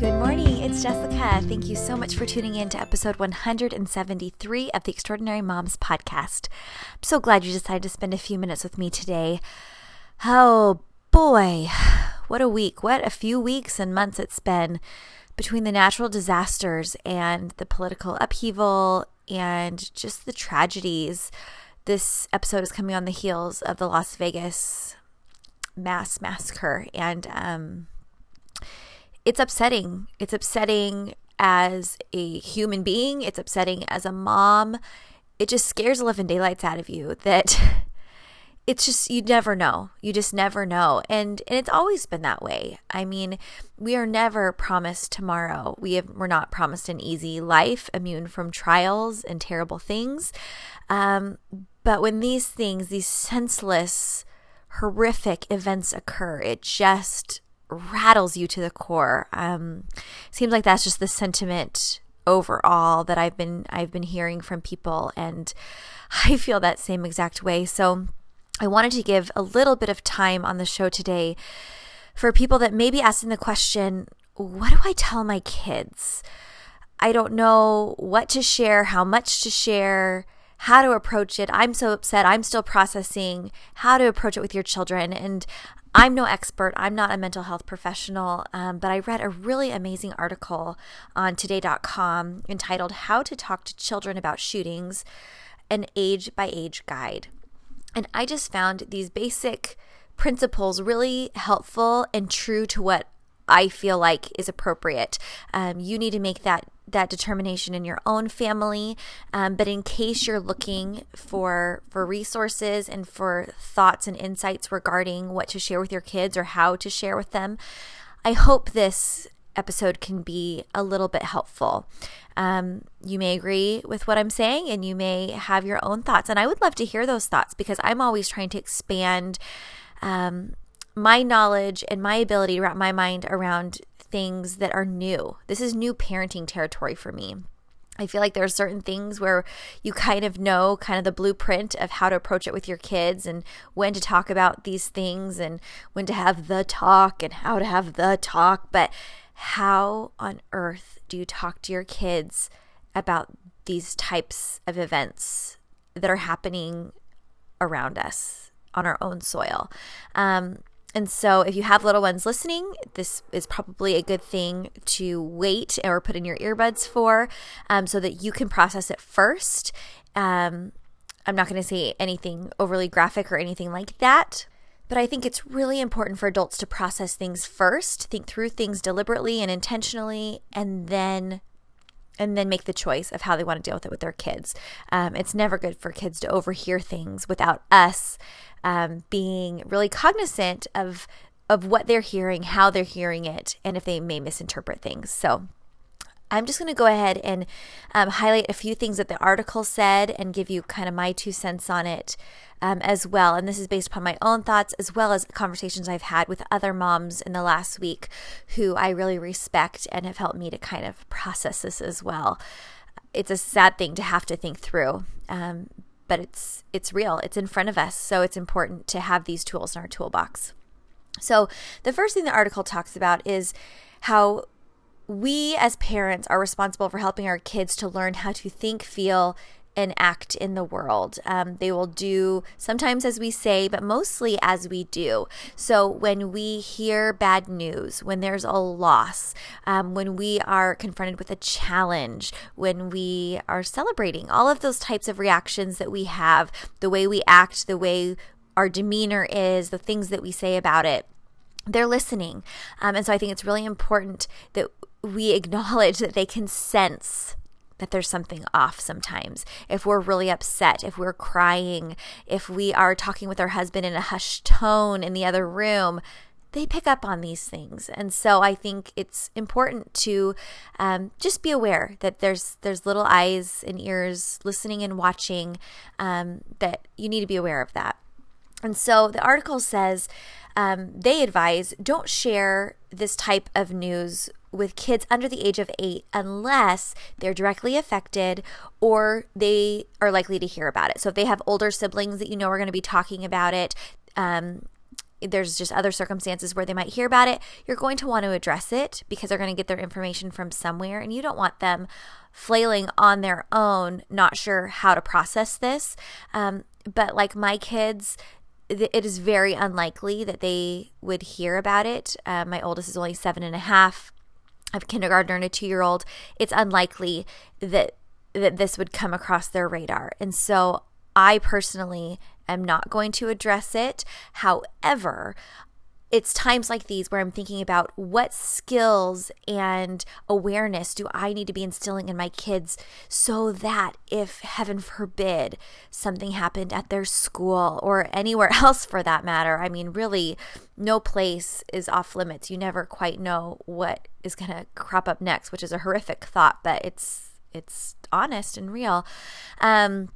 Good morning, it's Jessica. Thank you so much for tuning in to episode 173 of the Extraordinary Moms podcast. I'm so glad you decided to spend a few minutes with me today. Oh boy, what a week, what a few weeks and months it's been between the natural disasters and the political upheaval and just the tragedies. This episode is coming on the heels of the Las Vegas mass massacre and um it's upsetting. It's upsetting as a human being, it's upsetting as a mom. It just scares the living daylights out of you that it's just you never know. You just never know. And and it's always been that way. I mean, we are never promised tomorrow. We have we're not promised an easy life, immune from trials and terrible things. Um, but when these things, these senseless, horrific events occur, it just rattles you to the core. Um, seems like that's just the sentiment overall that I've been I've been hearing from people, and I feel that same exact way. So I wanted to give a little bit of time on the show today for people that may be asking the question, what do I tell my kids? I don't know what to share, how much to share, how to approach it. I'm so upset. I'm still processing how to approach it with your children. And I'm no expert, I'm not a mental health professional, um, but I read a really amazing article on today.com entitled How to Talk to Children About Shootings, an age by age guide. And I just found these basic principles really helpful and true to what I feel like is appropriate. Um, you need to make that that determination in your own family. Um, but in case you're looking for for resources and for thoughts and insights regarding what to share with your kids or how to share with them, I hope this episode can be a little bit helpful. Um, you may agree with what I'm saying and you may have your own thoughts. And I would love to hear those thoughts because I'm always trying to expand um, my knowledge and my ability to wrap my mind around things that are new. This is new parenting territory for me. I feel like there are certain things where you kind of know kind of the blueprint of how to approach it with your kids and when to talk about these things and when to have the talk and how to have the talk. But how on earth do you talk to your kids about these types of events that are happening around us on our own soil? Um, and so, if you have little ones listening, this is probably a good thing to wait or put in your earbuds for um, so that you can process it first. Um, I'm not going to say anything overly graphic or anything like that, but I think it's really important for adults to process things first, think through things deliberately and intentionally, and then and then make the choice of how they want to deal with it with their kids. Um, it's never good for kids to overhear things without us um, being really cognizant of of what they're hearing, how they're hearing it, and if they may misinterpret things. So. I'm just going to go ahead and um, highlight a few things that the article said and give you kind of my two cents on it um, as well. And this is based upon my own thoughts as well as conversations I've had with other moms in the last week who I really respect and have helped me to kind of process this as well. It's a sad thing to have to think through. Um, but it's it's real. It's in front of us, so it's important to have these tools in our toolbox. So, the first thing the article talks about is how we as parents are responsible for helping our kids to learn how to think, feel, and act in the world. Um, they will do sometimes as we say, but mostly as we do. So when we hear bad news, when there's a loss, um, when we are confronted with a challenge, when we are celebrating, all of those types of reactions that we have, the way we act, the way our demeanor is, the things that we say about it they're listening. Um, and so I think it's really important that we acknowledge that they can sense that there's something off sometimes. If we're really upset, if we're crying, if we are talking with our husband in a hushed tone in the other room, they pick up on these things, and so I think it's important to um, just be aware that there's there's little eyes and ears listening and watching. Um, that you need to be aware of that. And so the article says um, they advise don't share this type of news with kids under the age of eight unless they're directly affected or they are likely to hear about it. So if they have older siblings that you know are going to be talking about it, um, there's just other circumstances where they might hear about it, you're going to want to address it because they're going to get their information from somewhere and you don't want them flailing on their own, not sure how to process this. Um, but like my kids, it is very unlikely that they would hear about it. Uh, my oldest is only seven and a half. A kindergartner and a two year old. It's unlikely that that this would come across their radar. And so I personally am not going to address it. However, it's times like these where I'm thinking about what skills and awareness do I need to be instilling in my kids so that if, heaven forbid, something happened at their school or anywhere else for that matter, I mean, really, no place is off limits. You never quite know what is going to crop up next, which is a horrific thought, but it's it's honest and real. Um,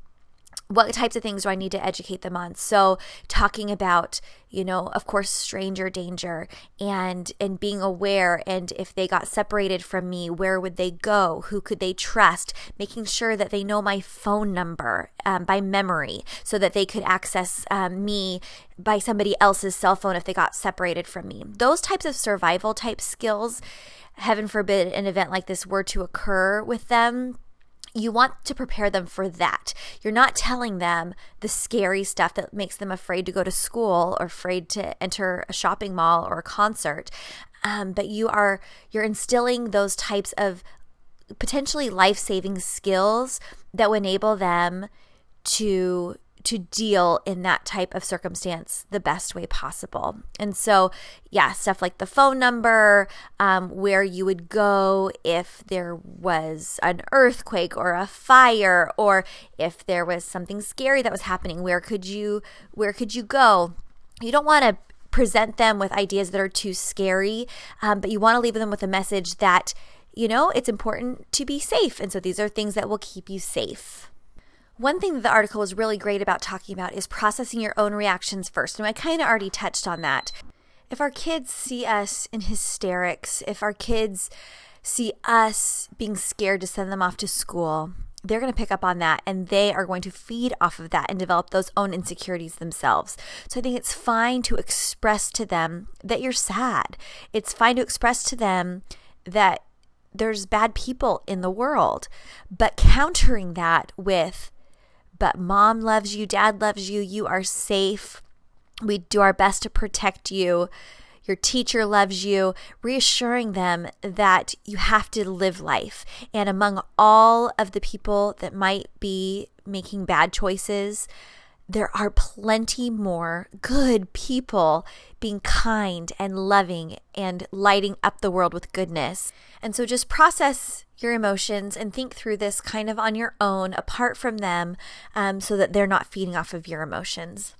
what types of things do I need to educate them on? So talking about, you know, of course, stranger danger and and being aware and if they got separated from me, where would they go? Who could they trust? Making sure that they know my phone number um, by memory so that they could access um, me by somebody else's cell phone if they got separated from me. Those types of survival type skills, heaven forbid an event like this were to occur with them you want to prepare them for that. You're not telling them the scary stuff that makes them afraid to go to school or afraid to enter a shopping mall or a concert. Um, but you are you're instilling those types of potentially life-saving skills that will enable them to to deal in that type of circumstance the best way possible. And so, yeah, stuff like the phone number, um, where you would go if there was an earthquake or a fire, or if there was something scary that was happening. Where could you where could you go? You don't want to present them with ideas that are too scary, um, but you want to leave them with a message that you know it's important to be safe, and so these are things that will keep you safe. One thing that the article was really great about talking about is processing your own reactions first. And I kind of already touched on that. If our kids see us in hysterics, if our kids see us being scared to send them off to school, they're going to pick up on that and they are going to feed off of that and develop those own insecurities themselves. So I think it's fine to express to them that you're sad. It's fine to express to them that there's bad people in the world, but countering that with but mom loves you, dad loves you, you are safe. We do our best to protect you. Your teacher loves you, reassuring them that you have to live life. And among all of the people that might be making bad choices, there are plenty more good people being kind and loving and lighting up the world with goodness. And so just process your emotions and think through this kind of on your own, apart from them, um, so that they're not feeding off of your emotions.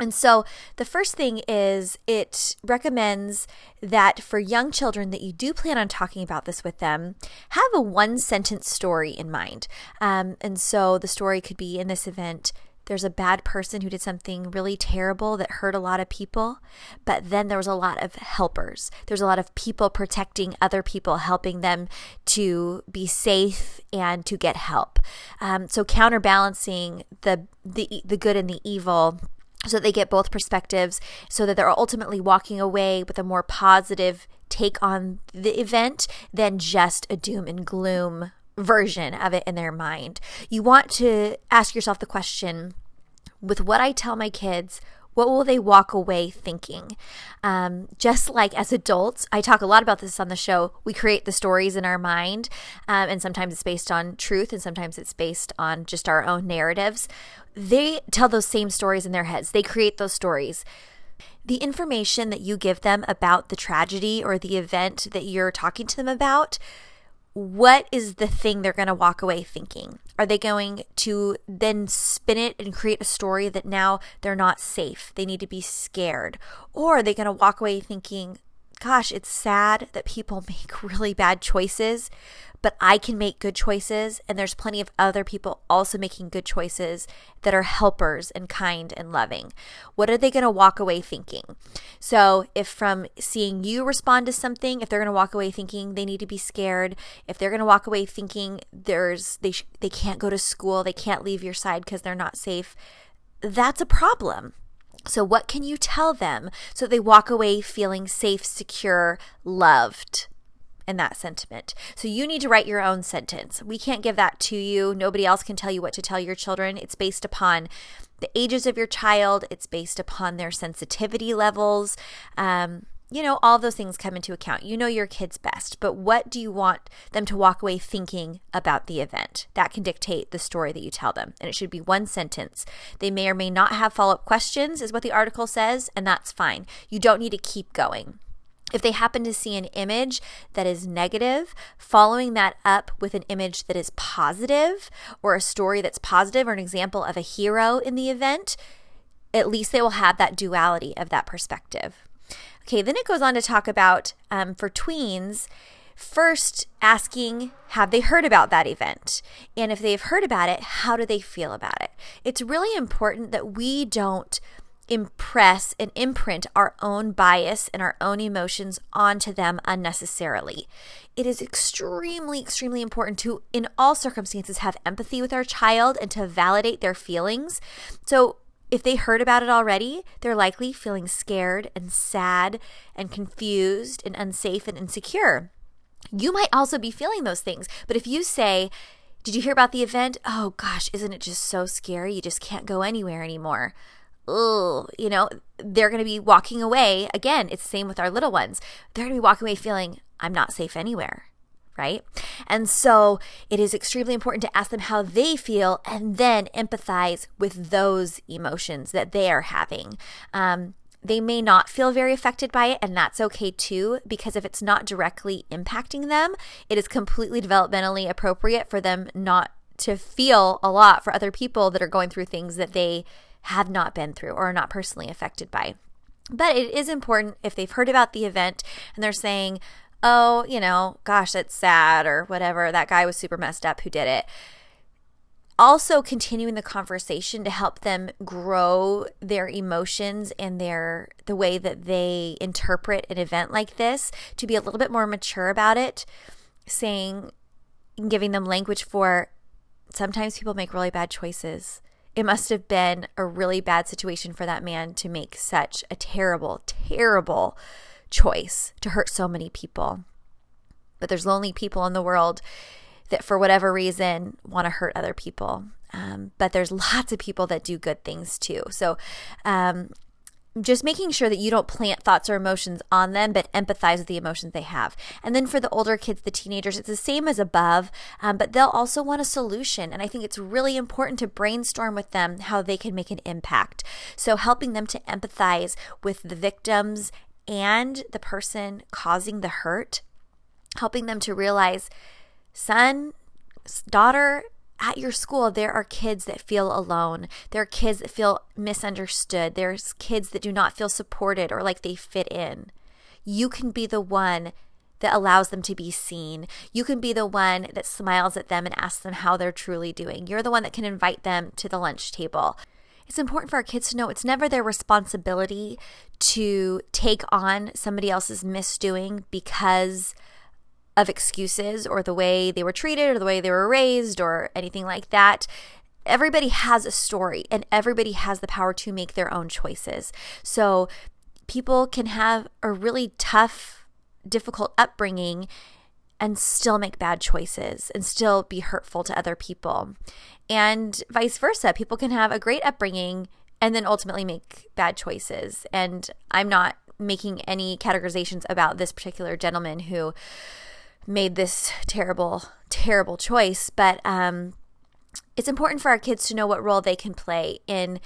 And so the first thing is it recommends that for young children that you do plan on talking about this with them, have a one sentence story in mind. Um, and so the story could be in this event there's a bad person who did something really terrible that hurt a lot of people, but then there was a lot of helpers. There's a lot of people protecting other people, helping them to be safe and to get help. Um, so counterbalancing the the the good and the evil so that they get both perspectives so that they're ultimately walking away with a more positive take on the event than just a doom and gloom version of it in their mind. You want to ask yourself the question with what I tell my kids, what will they walk away thinking? Um, just like as adults, I talk a lot about this on the show. We create the stories in our mind, um, and sometimes it's based on truth, and sometimes it's based on just our own narratives. They tell those same stories in their heads, they create those stories. The information that you give them about the tragedy or the event that you're talking to them about what is the thing they're going to walk away thinking? Are they going to then spin it and create a story that now they're not safe? They need to be scared. Or are they going to walk away thinking, gosh, it's sad that people make really bad choices, but I can make good choices. And there's plenty of other people also making good choices that are helpers and kind and loving. What are they going to walk away thinking? So, if from seeing you respond to something, if they're going to walk away thinking they need to be scared, if they're going to walk away thinking there's they sh- they can't go to school, they can't leave your side because they're not safe, that's a problem. So, what can you tell them so they walk away feeling safe, secure, loved? In that sentiment. So you need to write your own sentence. We can't give that to you. Nobody else can tell you what to tell your children. It's based upon the ages of your child, it's based upon their sensitivity levels. Um, you know, all those things come into account. You know your kids best, but what do you want them to walk away thinking about the event? That can dictate the story that you tell them. And it should be one sentence. They may or may not have follow up questions, is what the article says, and that's fine. You don't need to keep going. If they happen to see an image that is negative, following that up with an image that is positive or a story that's positive or an example of a hero in the event, at least they will have that duality of that perspective. Okay, then it goes on to talk about um, for tweens, first asking, have they heard about that event? And if they've heard about it, how do they feel about it? It's really important that we don't impress and imprint our own bias and our own emotions onto them unnecessarily. It is extremely, extremely important to, in all circumstances, have empathy with our child and to validate their feelings. So, if they heard about it already, they're likely feeling scared and sad and confused and unsafe and insecure. You might also be feeling those things, but if you say, Did you hear about the event? Oh gosh, isn't it just so scary? You just can't go anywhere anymore. Oh, you know, they're going to be walking away. Again, it's the same with our little ones. They're going to be walking away feeling, I'm not safe anywhere right? And so it is extremely important to ask them how they feel and then empathize with those emotions that they are having. Um, they may not feel very affected by it, and that's okay too, because if it's not directly impacting them, it is completely developmentally appropriate for them not to feel a lot for other people that are going through things that they have not been through or are not personally affected by. But it is important if they've heard about the event and they're saying, oh, you know, gosh, that's sad or whatever. That guy was super messed up who did it. Also, continuing the conversation to help them grow their emotions and their the way that they interpret an event like this to be a little bit more mature about it, saying, giving them language for sometimes people make really bad choices. It must have been a really bad situation for that man to make such a terrible, terrible choice to hurt so many people. But there's lonely people in the world that, for whatever reason, want to hurt other people. Um, but there's lots of people that do good things too. So, um, just making sure that you don't plant thoughts or emotions on them, but empathize with the emotions they have. And then for the older kids, the teenagers, it's the same as above, um, but they'll also want a solution. And I think it's really important to brainstorm with them how they can make an impact. So helping them to empathize with the victims and the person causing the hurt, helping them to realize, son, daughter, at your school, there are kids that feel alone. There are kids that feel misunderstood. There's kids that do not feel supported or like they fit in. You can be the one that allows them to be seen. You can be the one that smiles at them and asks them how they're truly doing. You're the one that can invite them to the lunch table it's important for our kids to know it's never their responsibility to take on somebody else's misdoing because of excuses or the way they were treated or the way they were raised or anything like that. Everybody has a story and everybody has the power to make their own choices. So people can have a really tough, difficult upbringing and still make bad choices and still be hurtful to other people. And vice versa. People can have a great upbringing and then ultimately make bad choices. And I'm not making any categorizations about this particular gentleman who made this terrible, terrible choice. But um, it's important for our kids to know what role they can play in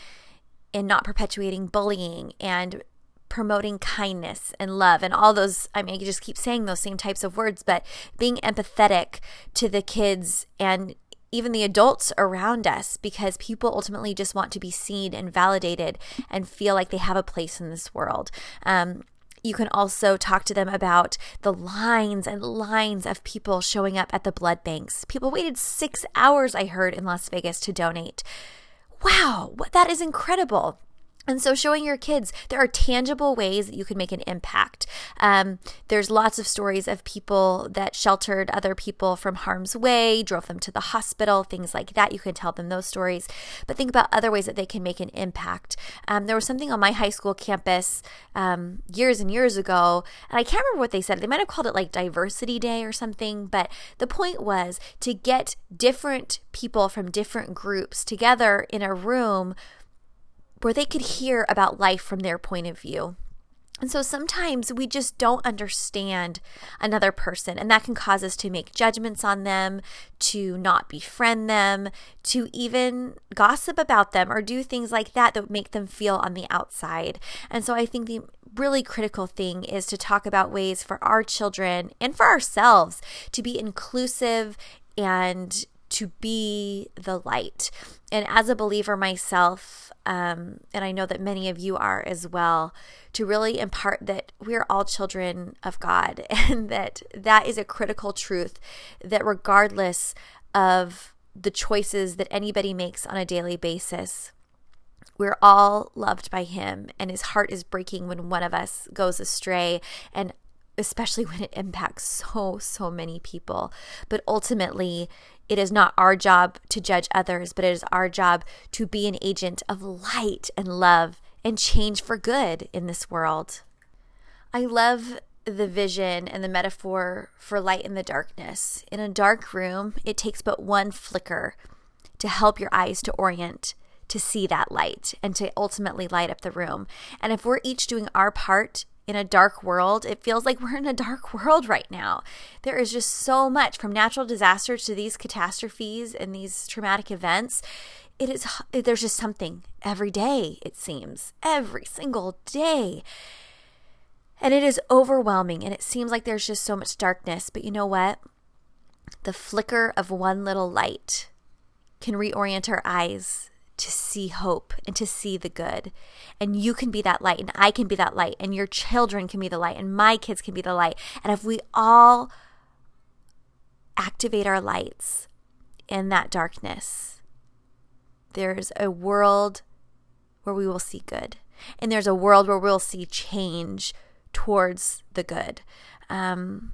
in not perpetuating bullying and promoting kindness and love and all those i mean i just keep saying those same types of words but being empathetic to the kids and even the adults around us because people ultimately just want to be seen and validated and feel like they have a place in this world um, you can also talk to them about the lines and lines of people showing up at the blood banks. People waited six hours, I heard, in Las Vegas to donate. Wow, that is incredible. And so, showing your kids there are tangible ways that you can make an impact. Um, there's lots of stories of people that sheltered other people from harm's way, drove them to the hospital, things like that. You can tell them those stories. But think about other ways that they can make an impact. Um, there was something on my high school campus um, years and years ago, and I can't remember what they said. They might have called it like Diversity Day or something. But the point was to get different people from different groups together in a room where they could hear about life from their point of view. And so sometimes we just don't understand another person, and that can cause us to make judgments on them, to not befriend them, to even gossip about them or do things like that that make them feel on the outside. And so I think the really critical thing is to talk about ways for our children and for ourselves to be inclusive and to be the light. And as a believer myself, um, and I know that many of you are as well, to really impart that we're all children of God, and that that is a critical truth. That regardless of the choices that anybody makes on a daily basis, we're all loved by Him, and His heart is breaking when one of us goes astray. And especially when it impacts so, so many people. But ultimately, it is not our job to judge others, but it is our job to be an agent of light and love and change for good in this world. I love the vision and the metaphor for light in the darkness. In a dark room, it takes but one flicker to help your eyes to orient to see that light and to ultimately light up the room. And if we're each doing our part in a dark world. It feels like we're in a dark world right now. There is just so much from natural disasters to these catastrophes and these traumatic events. It is there's just something every day it seems. Every single day. And it is overwhelming and it seems like there's just so much darkness, but you know what? The flicker of one little light can reorient our eyes to see hope and to see the good. And you can be that light, and I can be that light, and your children can be the light, and my kids can be the light. And if we all activate our lights in that darkness, there's a world where we will see good. And there's a world where we'll see change towards the good. Um,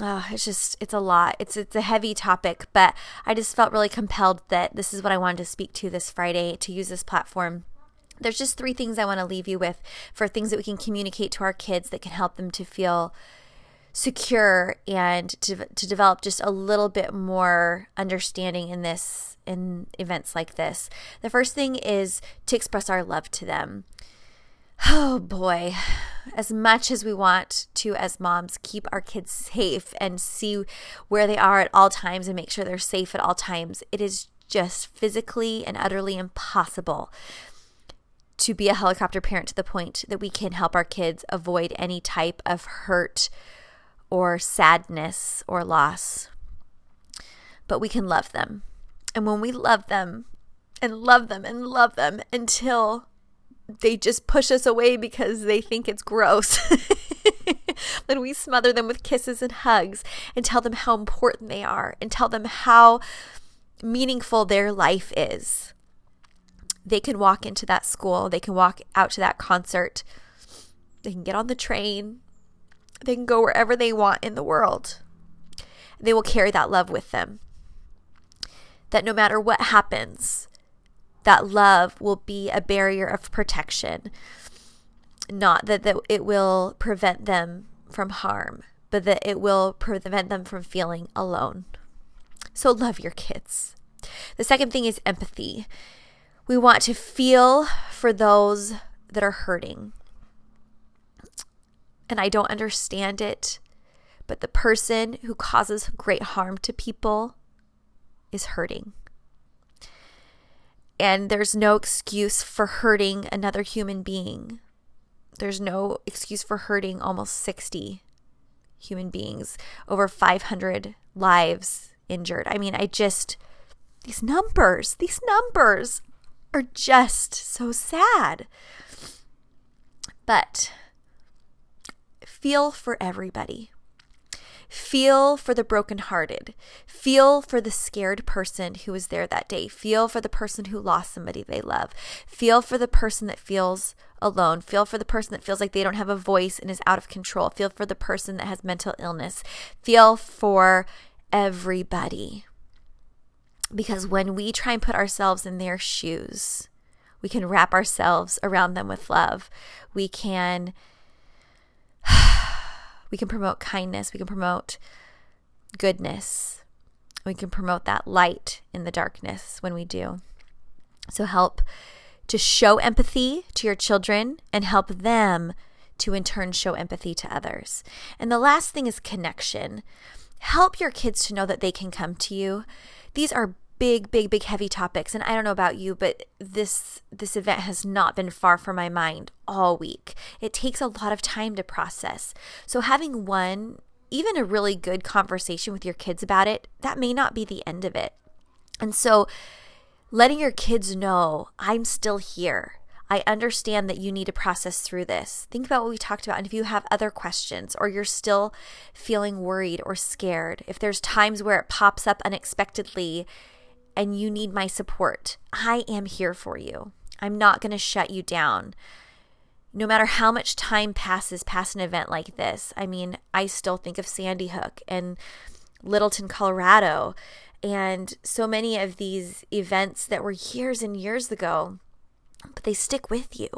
oh, it's just it's a lot. It's it's a heavy topic, but I just felt really compelled that this is what I wanted to speak to this Friday to use this platform. There's just three things I want to leave you with for things that we can communicate to our kids that can help them to feel secure and to to develop just a little bit more understanding in this in events like this. The first thing is to express our love to them. Oh boy, as much as we want to, as moms, keep our kids safe and see where they are at all times and make sure they're safe at all times, it is just physically and utterly impossible to be a helicopter parent to the point that we can help our kids avoid any type of hurt or sadness or loss. But we can love them. And when we love them and love them and love them until they just push us away because they think it's gross. then we smother them with kisses and hugs and tell them how important they are and tell them how meaningful their life is. They can walk into that school, they can walk out to that concert, they can get on the train, they can go wherever they want in the world. They will carry that love with them. That no matter what happens, that love will be a barrier of protection. Not that, that it will prevent them from harm, but that it will prevent them from feeling alone. So love your kids. The second thing is empathy. We want to feel for those that are hurting. And I don't understand it, but the person who causes great harm to people is hurting and there's no excuse for hurting another human being. There's no excuse for hurting almost 60 human beings, over 500 lives injured. I mean, I just, these numbers, these numbers are just so sad. But feel for everybody. Feel for the brokenhearted. Feel for the scared person who was there that day. Feel for the person who lost somebody they love. Feel for the person that feels alone. Feel for the person that feels like they don't have a voice and is out of control. Feel for the person that has mental illness. Feel for everybody. Because when we try and put ourselves in their shoes, we can wrap ourselves around them with love. We can we can promote kindness, we can promote goodness. We can promote that light in the darkness when we do. So help to show empathy to your children and help them to in turn show empathy to others. And the last thing is connection. Help your kids to know that they can come to you. These are big big big heavy topics and I don't know about you but this this event has not been far from my mind all week. It takes a lot of time to process. So having one even a really good conversation with your kids about it, that may not be the end of it. And so letting your kids know I'm still here. I understand that you need to process through this. Think about what we talked about. And if you have other questions or you're still feeling worried or scared, if there's times where it pops up unexpectedly and you need my support, I am here for you. I'm not going to shut you down. No matter how much time passes past an event like this, I mean, I still think of Sandy Hook and Littleton, Colorado and so many of these events that were years and years ago, but they stick with you.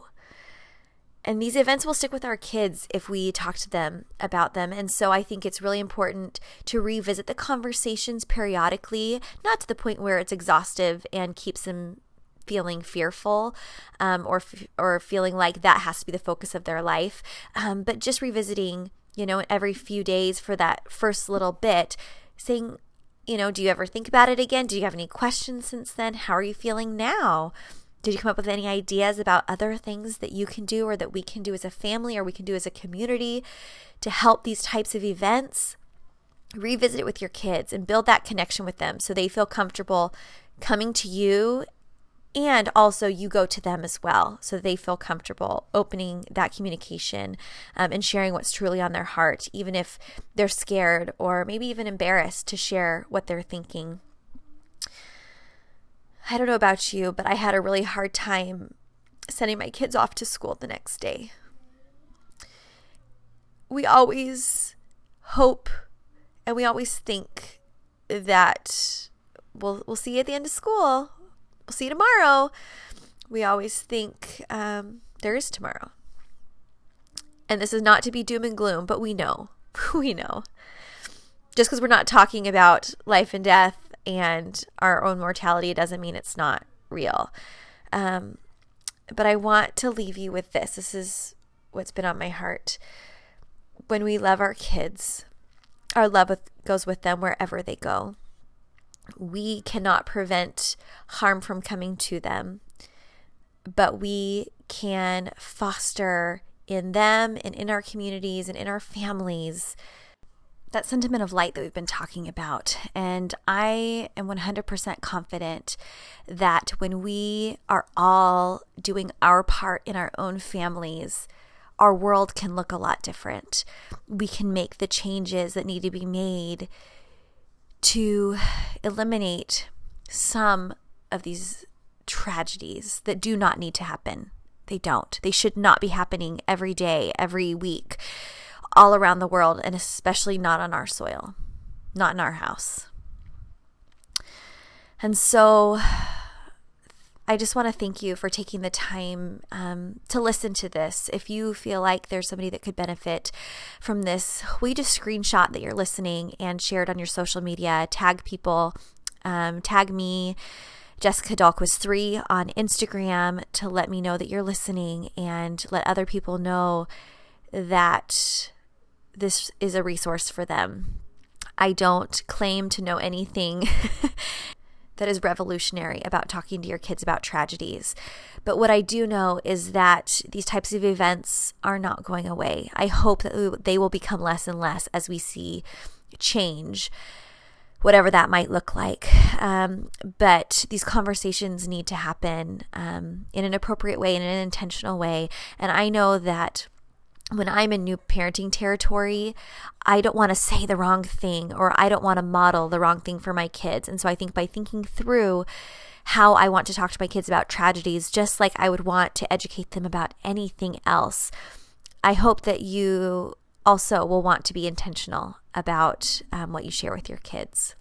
And these events will stick with our kids if we talk to them about them. And so I think it's really important to revisit the conversations periodically, not to the point where it's exhaustive and keeps them feeling fearful um, or or feeling like that has to be the focus of their life, um, but just revisiting, you know, every few days for that first little bit, saying, you know, do you ever think about it again? Do you have any questions since then? How are you feeling now? Did you come up with any ideas about other things that you can do or that we can do as a family or we can do as a community to help these types of events? Revisit it with your kids and build that connection with them so they feel comfortable coming to you and also you go to them as well so they feel comfortable opening that communication um, and sharing what's truly on their heart even if they're scared or maybe even embarrassed to share what they're thinking i don't know about you but i had a really hard time sending my kids off to school the next day we always hope and we always think that we'll we'll see you at the end of school we'll see you tomorrow. We always think um, there is tomorrow. And this is not to be doom and gloom, but we know. we know. Just because we're not talking about life and death and our own mortality doesn't mean it's not real. Um, but I want to leave you with this. This is what's been on my heart. When we love our kids, our love with, goes with them wherever they go we cannot prevent harm from coming to them, but we can foster in them and in our communities and in our families that sentiment of light that we've been talking about. And I am 100% confident that when we are all doing our part in our own families, our world can look a lot different. We can make the changes that need to be made to eliminate some of these tragedies that do not need to happen. They don't. They should not be happening every day, every week, all around the world, and especially not on our soil, not in our house. And so I just want to thank you for taking the time um, to listen to this. If you feel like there's somebody that could benefit from this, we just screenshot that you're listening and share it on your social media. Tag people, um, tag me. Jessica Dahlquist 3 on Instagram to let me know that you're listening and let other people know that this is a resource for them. I don't claim to know anything that is revolutionary about talking to your kids about tragedies. But what I do know is that these types of events are not going away. I hope that they will become less and less as we see change, whatever that might look like. Um, but these conversations need to happen um, in an appropriate way, in an intentional way. And I know that when I'm in new parenting territory, I don't want to say the wrong thing or I don't want to model the wrong thing for my kids. And so I think by thinking through how I want to talk to my kids about tragedies, just like I would want to educate them about anything else, I hope that you also will want to be intentional about um, what you share with your kids.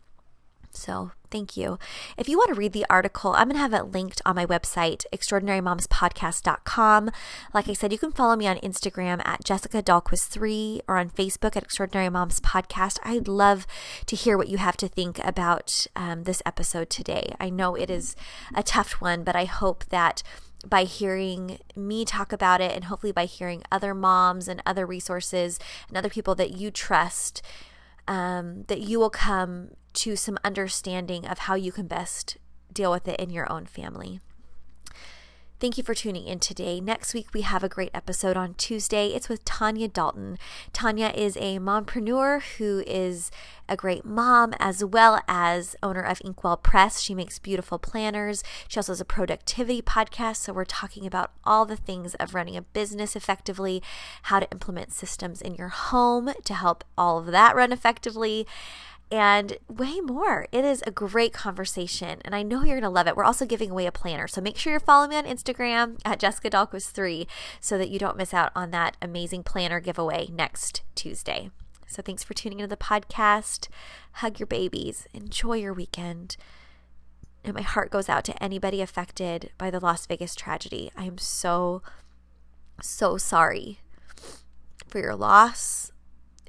So thank you. If you want to read the article, I'm going to have it linked on my website, extraordinarymomspodcast.com. Like I said, you can follow me on Instagram at Jessica Dahlquist3 or on Facebook at Extraordinary Moms Podcast. I'd love to hear what you have to think about um, this episode today. I know it is a tough one, but I hope that by hearing me talk about it and hopefully by hearing other moms and other resources and other people that you trust, um, that you will come to some understanding of how you can best deal with it in your own family. Thank you for tuning in today. Next week, we have a great episode on Tuesday. It's with Tanya Dalton. Tanya is a mompreneur who is a great mom as well as owner of Inkwell Press. She makes beautiful planners. She also has a productivity podcast. So, we're talking about all the things of running a business effectively, how to implement systems in your home to help all of that run effectively and way more. It is a great conversation, and I know you're going to love it. We're also giving away a planner, so make sure you're following me on Instagram at Jessica Dahlquist3 so that you don't miss out on that amazing planner giveaway next Tuesday. So thanks for tuning into the podcast. Hug your babies, enjoy your weekend. And my heart goes out to anybody affected by the Las Vegas tragedy. I am so, so sorry for your loss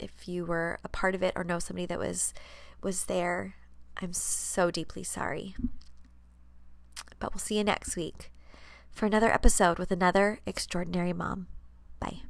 if you were a part of it or know somebody that was was there, I'm so deeply sorry. But we'll see you next week for another episode with another extraordinary mom. Bye.